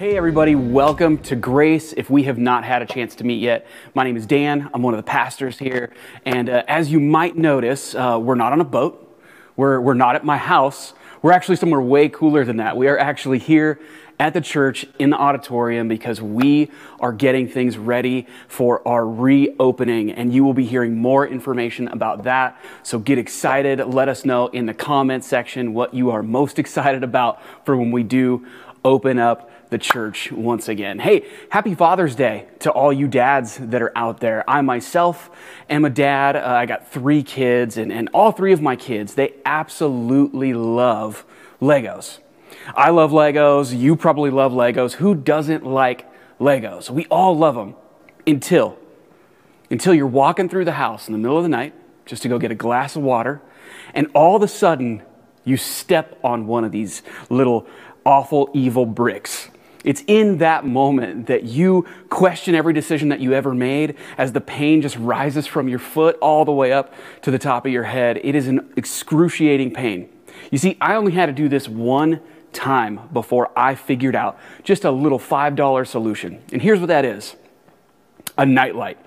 Hey, everybody, welcome to Grace. If we have not had a chance to meet yet, my name is Dan. I'm one of the pastors here. And uh, as you might notice, uh, we're not on a boat, we're, we're not at my house. We're actually somewhere way cooler than that. We are actually here at the church in the auditorium because we are getting things ready for our reopening. And you will be hearing more information about that. So get excited. Let us know in the comment section what you are most excited about for when we do open up the church once again. Hey, happy Father's Day to all you dads that are out there. I myself am a dad. Uh, I got three kids, and, and all three of my kids, they absolutely love Legos. I love Legos. You probably love Legos. Who doesn't like Legos? We all love them until until you're walking through the house in the middle of the night just to go get a glass of water, and all of a sudden you step on one of these little awful, evil bricks. It's in that moment that you question every decision that you ever made as the pain just rises from your foot all the way up to the top of your head. It is an excruciating pain. You see, I only had to do this one time before I figured out just a little $5 solution. And here's what that is a nightlight.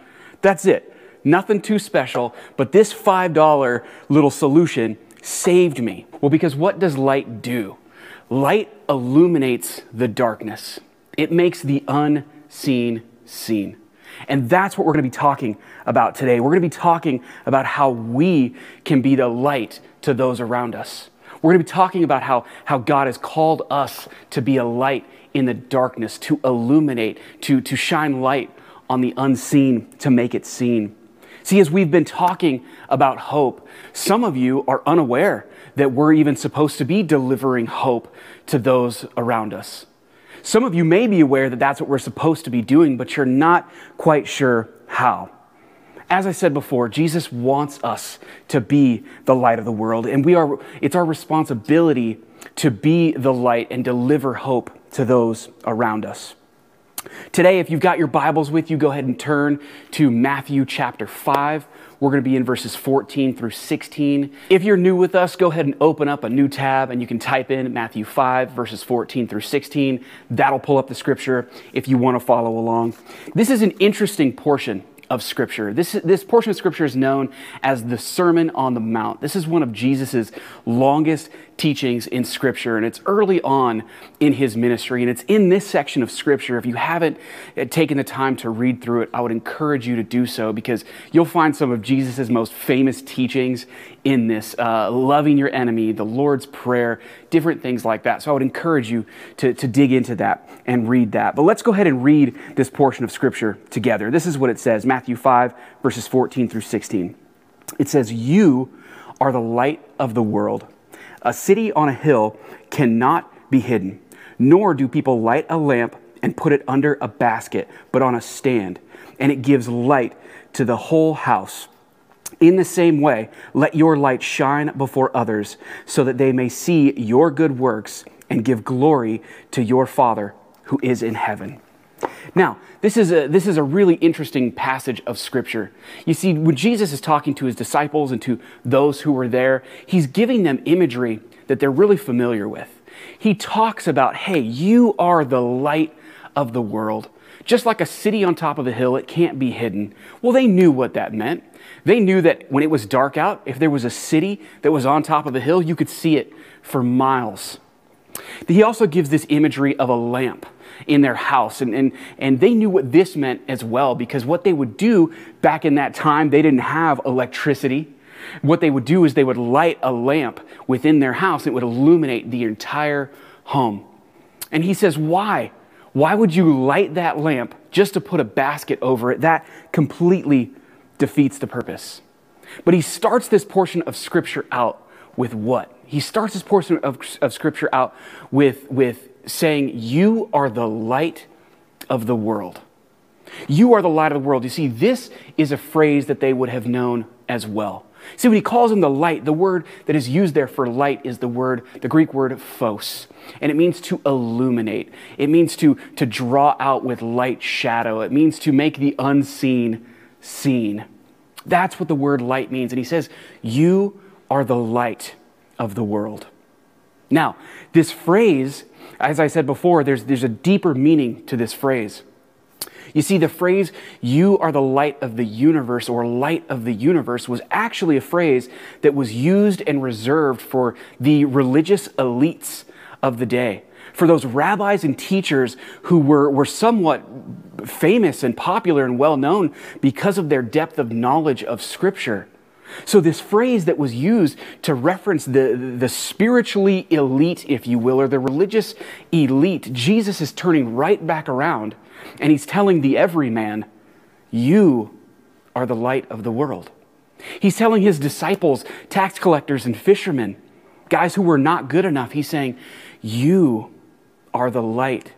That's it. Nothing too special, but this $5 little solution saved me. Well, because what does light do? Light illuminates the darkness, it makes the unseen seen. And that's what we're going to be talking about today. We're going to be talking about how we can be the light to those around us. We're going to be talking about how, how God has called us to be a light in the darkness, to illuminate, to, to shine light on the unseen, to make it seen. See, as we've been talking about hope, some of you are unaware that we're even supposed to be delivering hope to those around us. Some of you may be aware that that's what we're supposed to be doing, but you're not quite sure how. As I said before, Jesus wants us to be the light of the world, and we are, it's our responsibility to be the light and deliver hope to those around us. Today, if you've got your Bibles with you, go ahead and turn to Matthew chapter 5. We're going to be in verses 14 through 16. If you're new with us, go ahead and open up a new tab and you can type in Matthew 5, verses 14 through 16. That'll pull up the scripture if you want to follow along. This is an interesting portion of Scripture. This, this portion of Scripture is known as the Sermon on the Mount. This is one of Jesus' longest teachings in Scripture, and it's early on in his ministry. And it's in this section of Scripture. If you haven't uh, taken the time to read through it, I would encourage you to do so because you'll find some of Jesus' most famous teachings in this uh, loving your enemy, the Lord's Prayer, different things like that. So I would encourage you to, to dig into that and read that. But let's go ahead and read this portion of Scripture together. This is what it says Matthew 5, verses 14 through 16. It says, You are the light of the world. A city on a hill cannot be hidden, nor do people light a lamp and put it under a basket, but on a stand, and it gives light to the whole house. In the same way, let your light shine before others, so that they may see your good works and give glory to your Father who is in heaven. Now, this is, a, this is a really interesting passage of Scripture. You see, when Jesus is talking to his disciples and to those who were there, he's giving them imagery that they're really familiar with. He talks about, hey, you are the light of the world. Just like a city on top of a hill, it can't be hidden. Well, they knew what that meant. They knew that when it was dark out, if there was a city that was on top of a hill, you could see it for miles. He also gives this imagery of a lamp in their house. And, and, and they knew what this meant as well, because what they would do back in that time, they didn't have electricity. What they would do is they would light a lamp within their house. It would illuminate the entire home. And he says, Why? Why would you light that lamp just to put a basket over it? That completely defeats the purpose. But he starts this portion of Scripture out with what? He starts this portion of, of Scripture out with, with saying, You are the light of the world. You are the light of the world. You see, this is a phrase that they would have known as well. See, when he calls him the light, the word that is used there for light is the word, the Greek word phos. And it means to illuminate. It means to, to draw out with light shadow. It means to make the unseen seen. That's what the word light means. And he says, You are the light of the world. Now, this phrase, as I said before, there's, there's a deeper meaning to this phrase. You see, the phrase, you are the light of the universe or light of the universe, was actually a phrase that was used and reserved for the religious elites of the day. For those rabbis and teachers who were, were somewhat famous and popular and well known because of their depth of knowledge of Scripture. So, this phrase that was used to reference the, the spiritually elite, if you will, or the religious elite, Jesus is turning right back around and he's telling the everyman, You are the light of the world. He's telling his disciples, tax collectors and fishermen, guys who were not good enough, he's saying, You are the light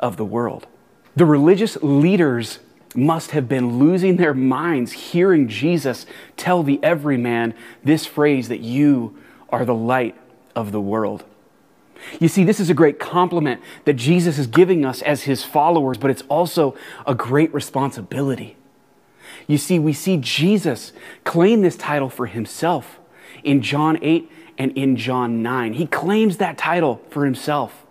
of the world. The religious leaders must have been losing their minds hearing Jesus tell the everyman this phrase that you are the light of the world. You see, this is a great compliment that Jesus is giving us as his followers, but it's also a great responsibility. You see, we see Jesus claim this title for himself in John 8 and in John 9. He claims that title for himself,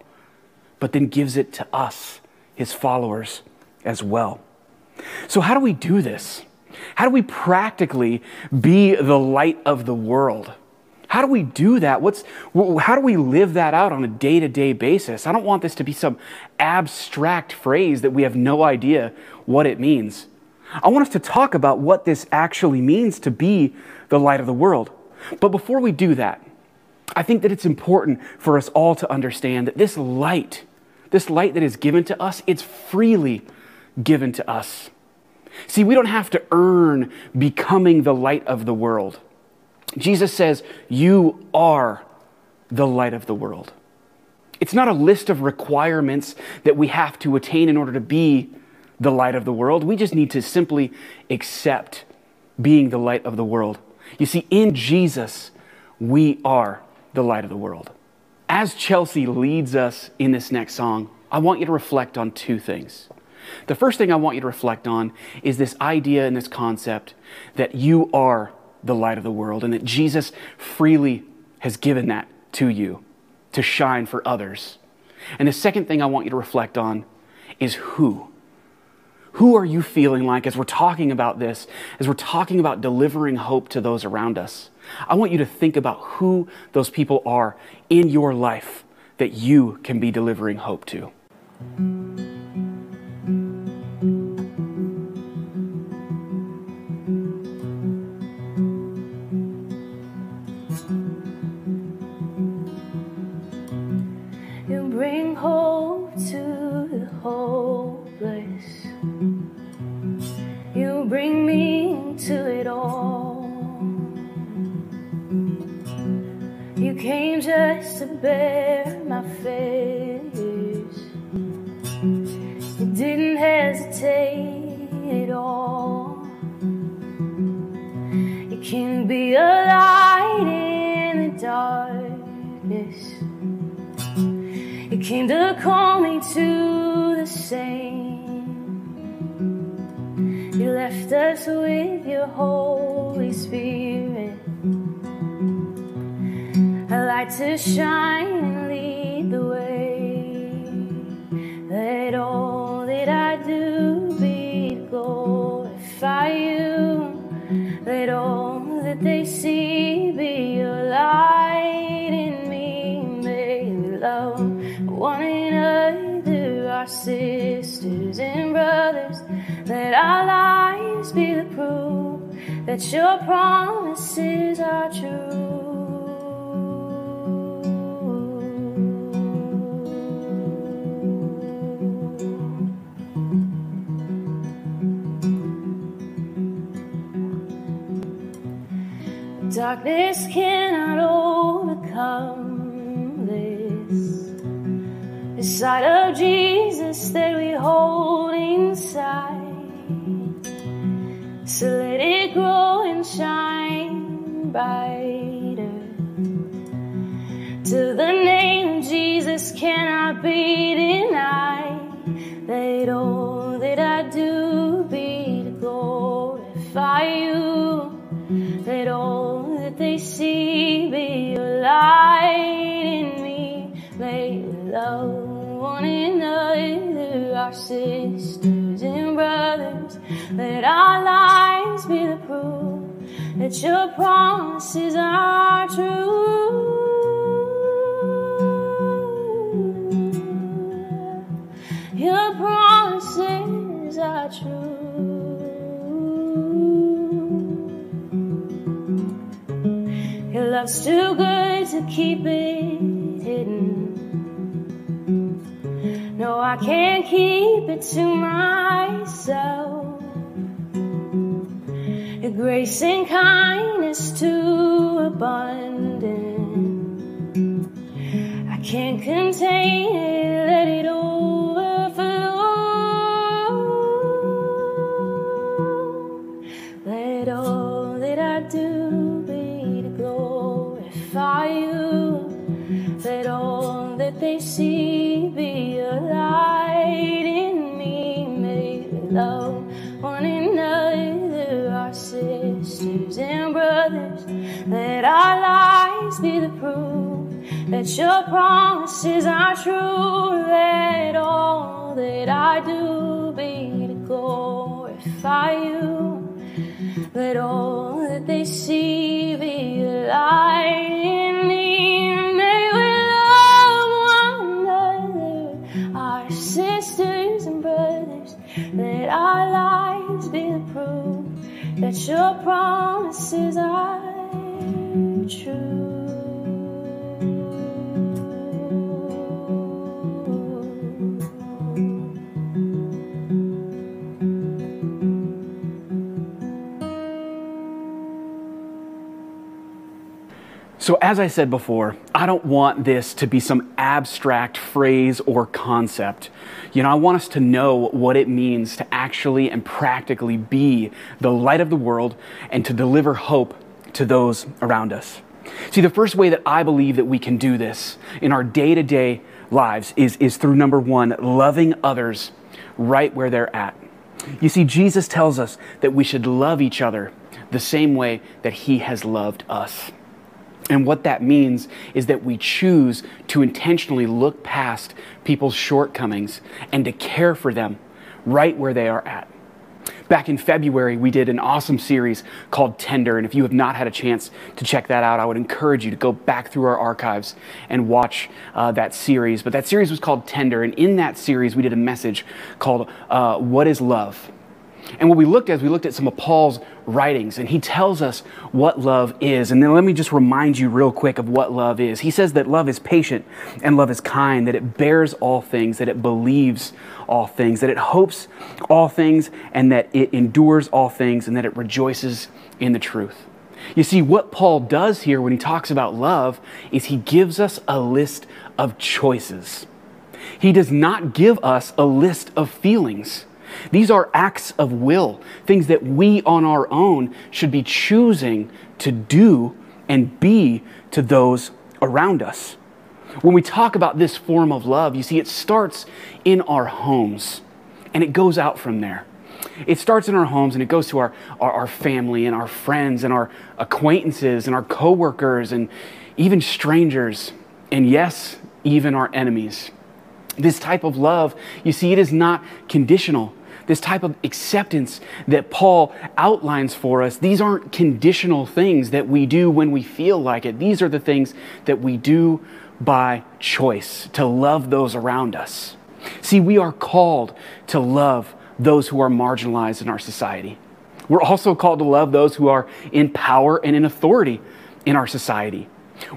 but then gives it to us, his followers, as well. So, how do we do this? How do we practically be the light of the world? How do we do that? What's, how do we live that out on a day to day basis? I don't want this to be some abstract phrase that we have no idea what it means. I want us to talk about what this actually means to be the light of the world. But before we do that, I think that it's important for us all to understand that this light, this light that is given to us, it's freely given to us. See, we don't have to earn becoming the light of the world. Jesus says, You are the light of the world. It's not a list of requirements that we have to attain in order to be the light of the world. We just need to simply accept being the light of the world. You see, in Jesus, we are the light of the world. As Chelsea leads us in this next song, I want you to reflect on two things. The first thing I want you to reflect on is this idea and this concept that you are the light of the world and that Jesus freely has given that to you to shine for others. And the second thing I want you to reflect on is who. Who are you feeling like as we're talking about this, as we're talking about delivering hope to those around us? I want you to think about who those people are in your life that you can be delivering hope to. Light to shine and lead the way. Let all that I do be glorify you. Let all that they see be your light in me. May we love one another, our sisters and brothers. Let our lives be the proof that your promises are true. Darkness cannot overcome this. The sight of Jesus that we hold inside. So let it grow and shine brighter. Till the name of Jesus cannot be denied. Let all that I do be to glorify you. Let all they see be light in me. Lay love one another, our sisters and brothers. Let our lives be the proof that your promises are true. Love's too good to keep it hidden. No, I can't keep it to myself. Your grace and kindness too abundant. I can't contain be a light in me. May we love one another, our sisters and brothers. Let our lives be the proof that your promises are true. Let all that I do be to glorify you. Let all that they see your promises are true. So, as I said before, I don't want this to be some abstract phrase or concept. You know, I want us to know what it means to actually and practically be the light of the world and to deliver hope to those around us. See, the first way that I believe that we can do this in our day to day lives is, is through number one, loving others right where they're at. You see, Jesus tells us that we should love each other the same way that He has loved us. And what that means is that we choose to intentionally look past people's shortcomings and to care for them right where they are at. Back in February, we did an awesome series called Tender. And if you have not had a chance to check that out, I would encourage you to go back through our archives and watch uh, that series. But that series was called Tender. And in that series, we did a message called uh, What is Love? And what we looked at is we looked at some of Paul's writings, and he tells us what love is. And then let me just remind you real quick of what love is. He says that love is patient and love is kind, that it bears all things, that it believes all things, that it hopes all things, and that it endures all things, and that it rejoices in the truth. You see, what Paul does here when he talks about love is he gives us a list of choices. He does not give us a list of feelings. These are acts of will, things that we on our own should be choosing to do and be to those around us. When we talk about this form of love, you see, it starts in our homes and it goes out from there. It starts in our homes and it goes to our, our, our family and our friends and our acquaintances and our coworkers and even strangers. And yes, even our enemies. This type of love, you see, it is not conditional this type of acceptance that Paul outlines for us, these aren't conditional things that we do when we feel like it. These are the things that we do by choice to love those around us. See, we are called to love those who are marginalized in our society. We're also called to love those who are in power and in authority in our society.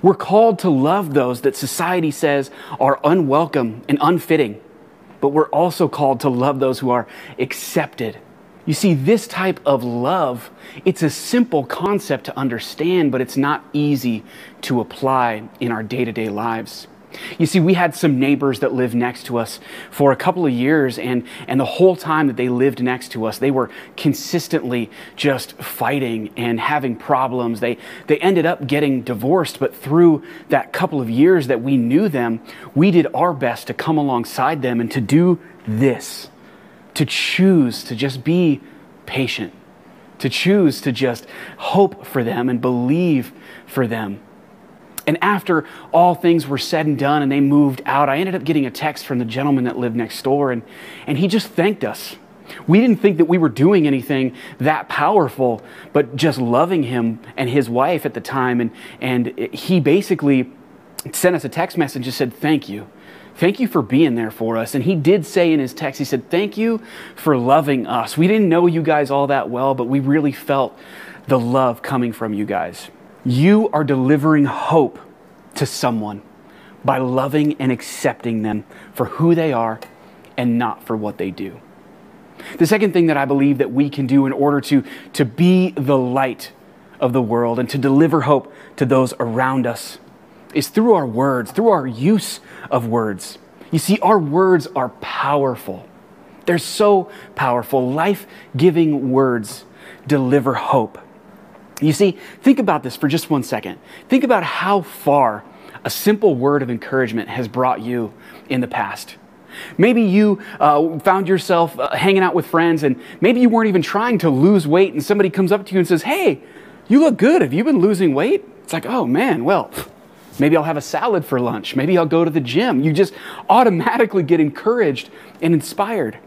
We're called to love those that society says are unwelcome and unfitting but we're also called to love those who are accepted. You see, this type of love, it's a simple concept to understand, but it's not easy to apply in our day to day lives. You see, we had some neighbors that lived next to us for a couple of years, and, and the whole time that they lived next to us, they were consistently just fighting and having problems. They, they ended up getting divorced, but through that couple of years that we knew them, we did our best to come alongside them and to do this to choose to just be patient, to choose to just hope for them and believe for them. And after all things were said and done and they moved out, I ended up getting a text from the gentleman that lived next door, and, and he just thanked us. We didn't think that we were doing anything that powerful, but just loving him and his wife at the time. And, and he basically sent us a text message and said, Thank you. Thank you for being there for us. And he did say in his text, he said, Thank you for loving us. We didn't know you guys all that well, but we really felt the love coming from you guys. You are delivering hope to someone by loving and accepting them for who they are and not for what they do. The second thing that I believe that we can do in order to, to be the light of the world and to deliver hope to those around us is through our words, through our use of words. You see, our words are powerful. They're so powerful. Life giving words deliver hope. You see, think about this for just one second. Think about how far a simple word of encouragement has brought you in the past. Maybe you uh, found yourself uh, hanging out with friends and maybe you weren't even trying to lose weight and somebody comes up to you and says, Hey, you look good. Have you been losing weight? It's like, oh man, well, maybe I'll have a salad for lunch. Maybe I'll go to the gym. You just automatically get encouraged and inspired.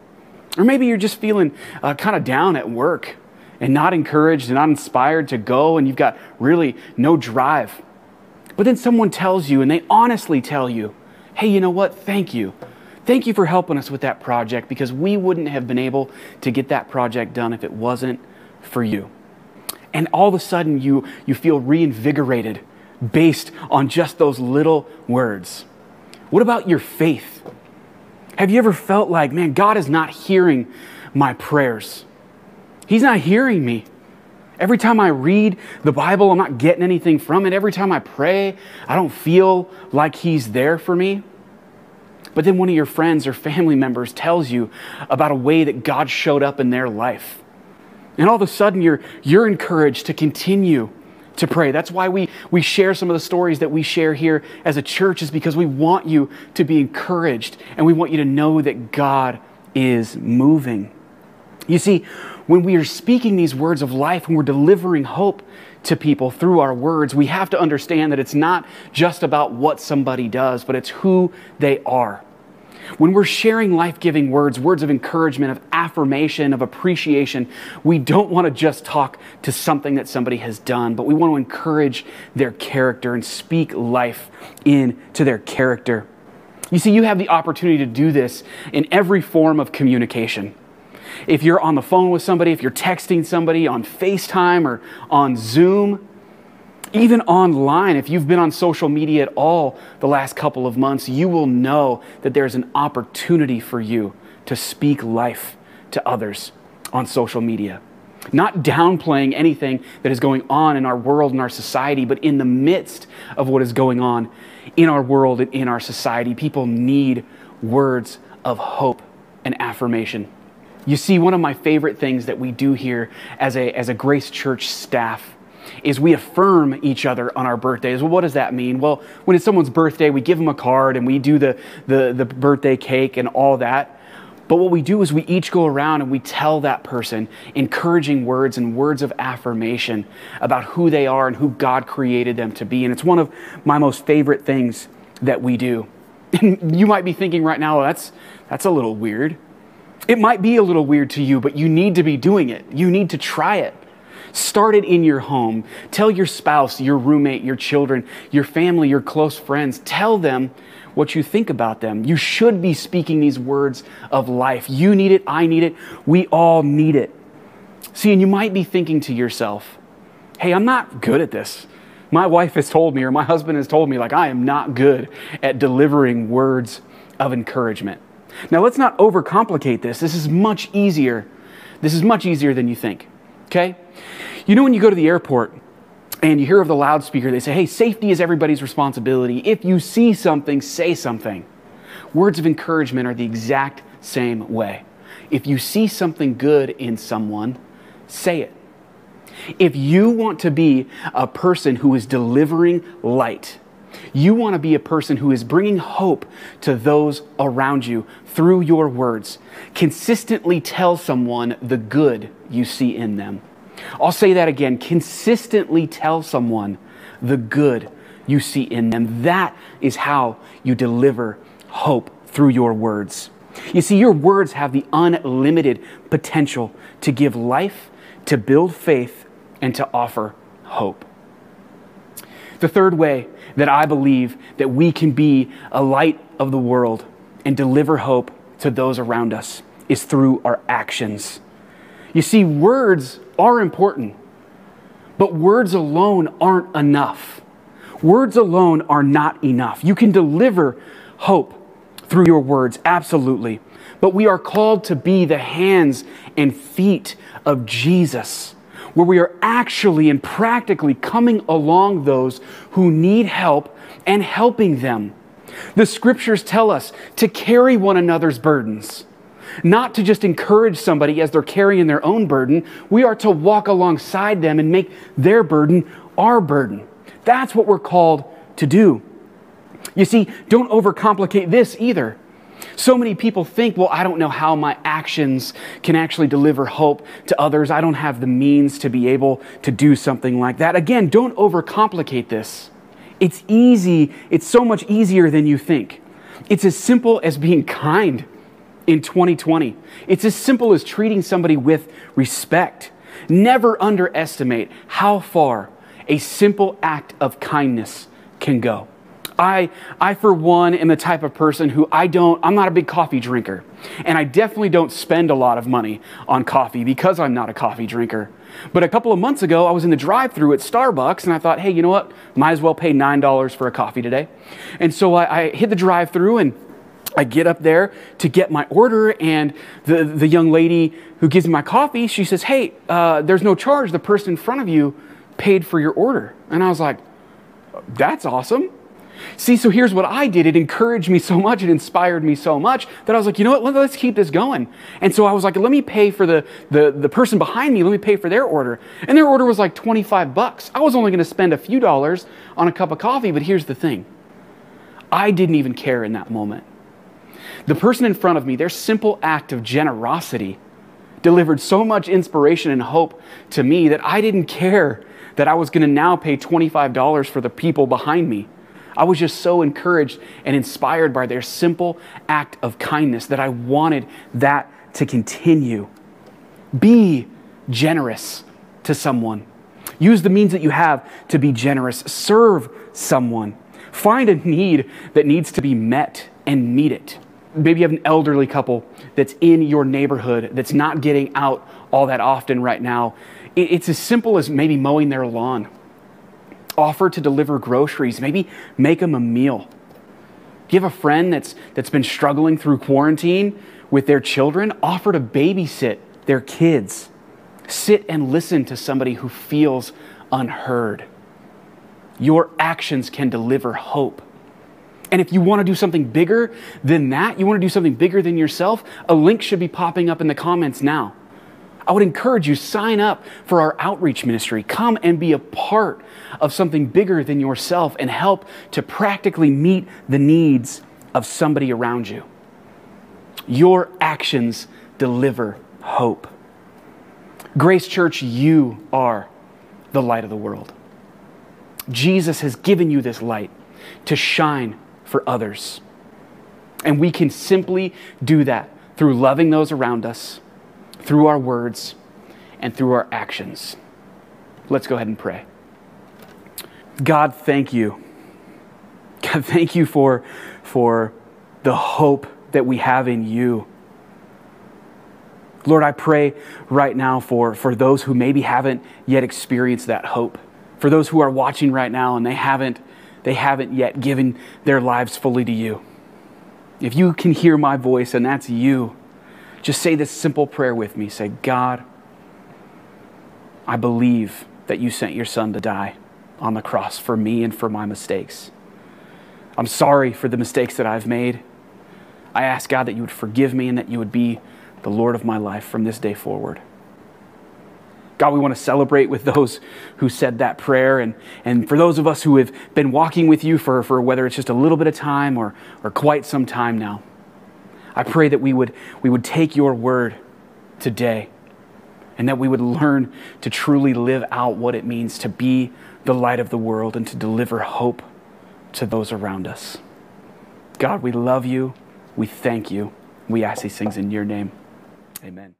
Or maybe you're just feeling uh, kind of down at work and not encouraged and not inspired to go and you've got really no drive. But then someone tells you and they honestly tell you, hey, you know what? Thank you. Thank you for helping us with that project because we wouldn't have been able to get that project done if it wasn't for you. And all of a sudden, you, you feel reinvigorated based on just those little words. What about your faith? Have you ever felt like, man, God is not hearing my prayers? He's not hearing me. Every time I read the Bible, I'm not getting anything from it. Every time I pray, I don't feel like He's there for me. But then one of your friends or family members tells you about a way that God showed up in their life. And all of a sudden, you're, you're encouraged to continue to pray. That's why we, we share some of the stories that we share here as a church, is because we want you to be encouraged and we want you to know that God is moving. You see, when we are speaking these words of life, when we're delivering hope to people through our words, we have to understand that it's not just about what somebody does, but it's who they are. When we're sharing life giving words, words of encouragement, of affirmation, of appreciation, we don't want to just talk to something that somebody has done, but we want to encourage their character and speak life into their character. You see, you have the opportunity to do this in every form of communication. If you're on the phone with somebody, if you're texting somebody on FaceTime or on Zoom, even online, if you've been on social media at all the last couple of months, you will know that there's an opportunity for you to speak life to others on social media. Not downplaying anything that is going on in our world and our society, but in the midst of what is going on in our world and in our society, people need words of hope and affirmation. You see, one of my favorite things that we do here as a, as a Grace Church staff is we affirm each other on our birthdays. Well, what does that mean? Well, when it's someone's birthday, we give them a card and we do the, the, the birthday cake and all that. But what we do is we each go around and we tell that person encouraging words and words of affirmation about who they are and who God created them to be. And it's one of my most favorite things that we do. And you might be thinking right now, well, that's, that's a little weird. It might be a little weird to you, but you need to be doing it. You need to try it. Start it in your home. Tell your spouse, your roommate, your children, your family, your close friends. Tell them what you think about them. You should be speaking these words of life. You need it. I need it. We all need it. See, and you might be thinking to yourself, hey, I'm not good at this. My wife has told me, or my husband has told me, like, I am not good at delivering words of encouragement. Now, let's not overcomplicate this. This is much easier. This is much easier than you think. Okay? You know, when you go to the airport and you hear of the loudspeaker, they say, hey, safety is everybody's responsibility. If you see something, say something. Words of encouragement are the exact same way. If you see something good in someone, say it. If you want to be a person who is delivering light, you want to be a person who is bringing hope to those around you through your words. Consistently tell someone the good you see in them. I'll say that again. Consistently tell someone the good you see in them. That is how you deliver hope through your words. You see, your words have the unlimited potential to give life, to build faith, and to offer hope. The third way that I believe that we can be a light of the world and deliver hope to those around us is through our actions. You see, words are important, but words alone aren't enough. Words alone are not enough. You can deliver hope through your words, absolutely. But we are called to be the hands and feet of Jesus, where we are actually and practically coming along those who need help and helping them. The scriptures tell us to carry one another's burdens, not to just encourage somebody as they're carrying their own burden. We are to walk alongside them and make their burden our burden. That's what we're called to do. You see, don't overcomplicate this either. So many people think, well, I don't know how my actions can actually deliver hope to others. I don't have the means to be able to do something like that. Again, don't overcomplicate this. It's easy, it's so much easier than you think. It's as simple as being kind in 2020. It's as simple as treating somebody with respect. Never underestimate how far a simple act of kindness can go. I, I, for one, am the type of person who I don't, I'm not a big coffee drinker. And I definitely don't spend a lot of money on coffee because I'm not a coffee drinker. But a couple of months ago, I was in the drive through at Starbucks and I thought, hey, you know what? Might as well pay $9 for a coffee today. And so I, I hit the drive through and I get up there to get my order, and the, the young lady who gives me my coffee, she says, Hey, uh, there's no charge. The person in front of you paid for your order. And I was like, That's awesome. See, so here's what I did. It encouraged me so much, it inspired me so much that I was like, you know what, let's keep this going. And so I was like, let me pay for the, the, the person behind me, let me pay for their order. And their order was like 25 bucks. I was only going to spend a few dollars on a cup of coffee, but here's the thing I didn't even care in that moment. The person in front of me, their simple act of generosity, delivered so much inspiration and hope to me that I didn't care that I was going to now pay $25 for the people behind me. I was just so encouraged and inspired by their simple act of kindness that I wanted that to continue. Be generous to someone. Use the means that you have to be generous. Serve someone. Find a need that needs to be met and meet it. Maybe you have an elderly couple that's in your neighborhood that's not getting out all that often right now. It's as simple as maybe mowing their lawn offer to deliver groceries, maybe make them a meal. Have a friend that's, that's been struggling through quarantine with their children? Offer to babysit their kids. Sit and listen to somebody who feels unheard. Your actions can deliver hope. And if you want to do something bigger than that, you want to do something bigger than yourself, a link should be popping up in the comments now. I would encourage you sign up for our outreach ministry. Come and be a part of something bigger than yourself and help to practically meet the needs of somebody around you. Your actions deliver hope. Grace Church, you are the light of the world. Jesus has given you this light to shine for others. And we can simply do that through loving those around us through our words and through our actions. Let's go ahead and pray. God, thank you. God, thank you for, for the hope that we have in you. Lord, I pray right now for, for those who maybe haven't yet experienced that hope. For those who are watching right now and they haven't, they haven't yet given their lives fully to you. If you can hear my voice and that's you, just say this simple prayer with me. Say, God, I believe that you sent your son to die on the cross for me and for my mistakes. I'm sorry for the mistakes that I've made. I ask God that you would forgive me and that you would be the Lord of my life from this day forward. God, we want to celebrate with those who said that prayer. And, and for those of us who have been walking with you for, for whether it's just a little bit of time or, or quite some time now, I pray that we would, we would take your word today and that we would learn to truly live out what it means to be the light of the world and to deliver hope to those around us. God, we love you. We thank you. We ask these things in your name. Amen.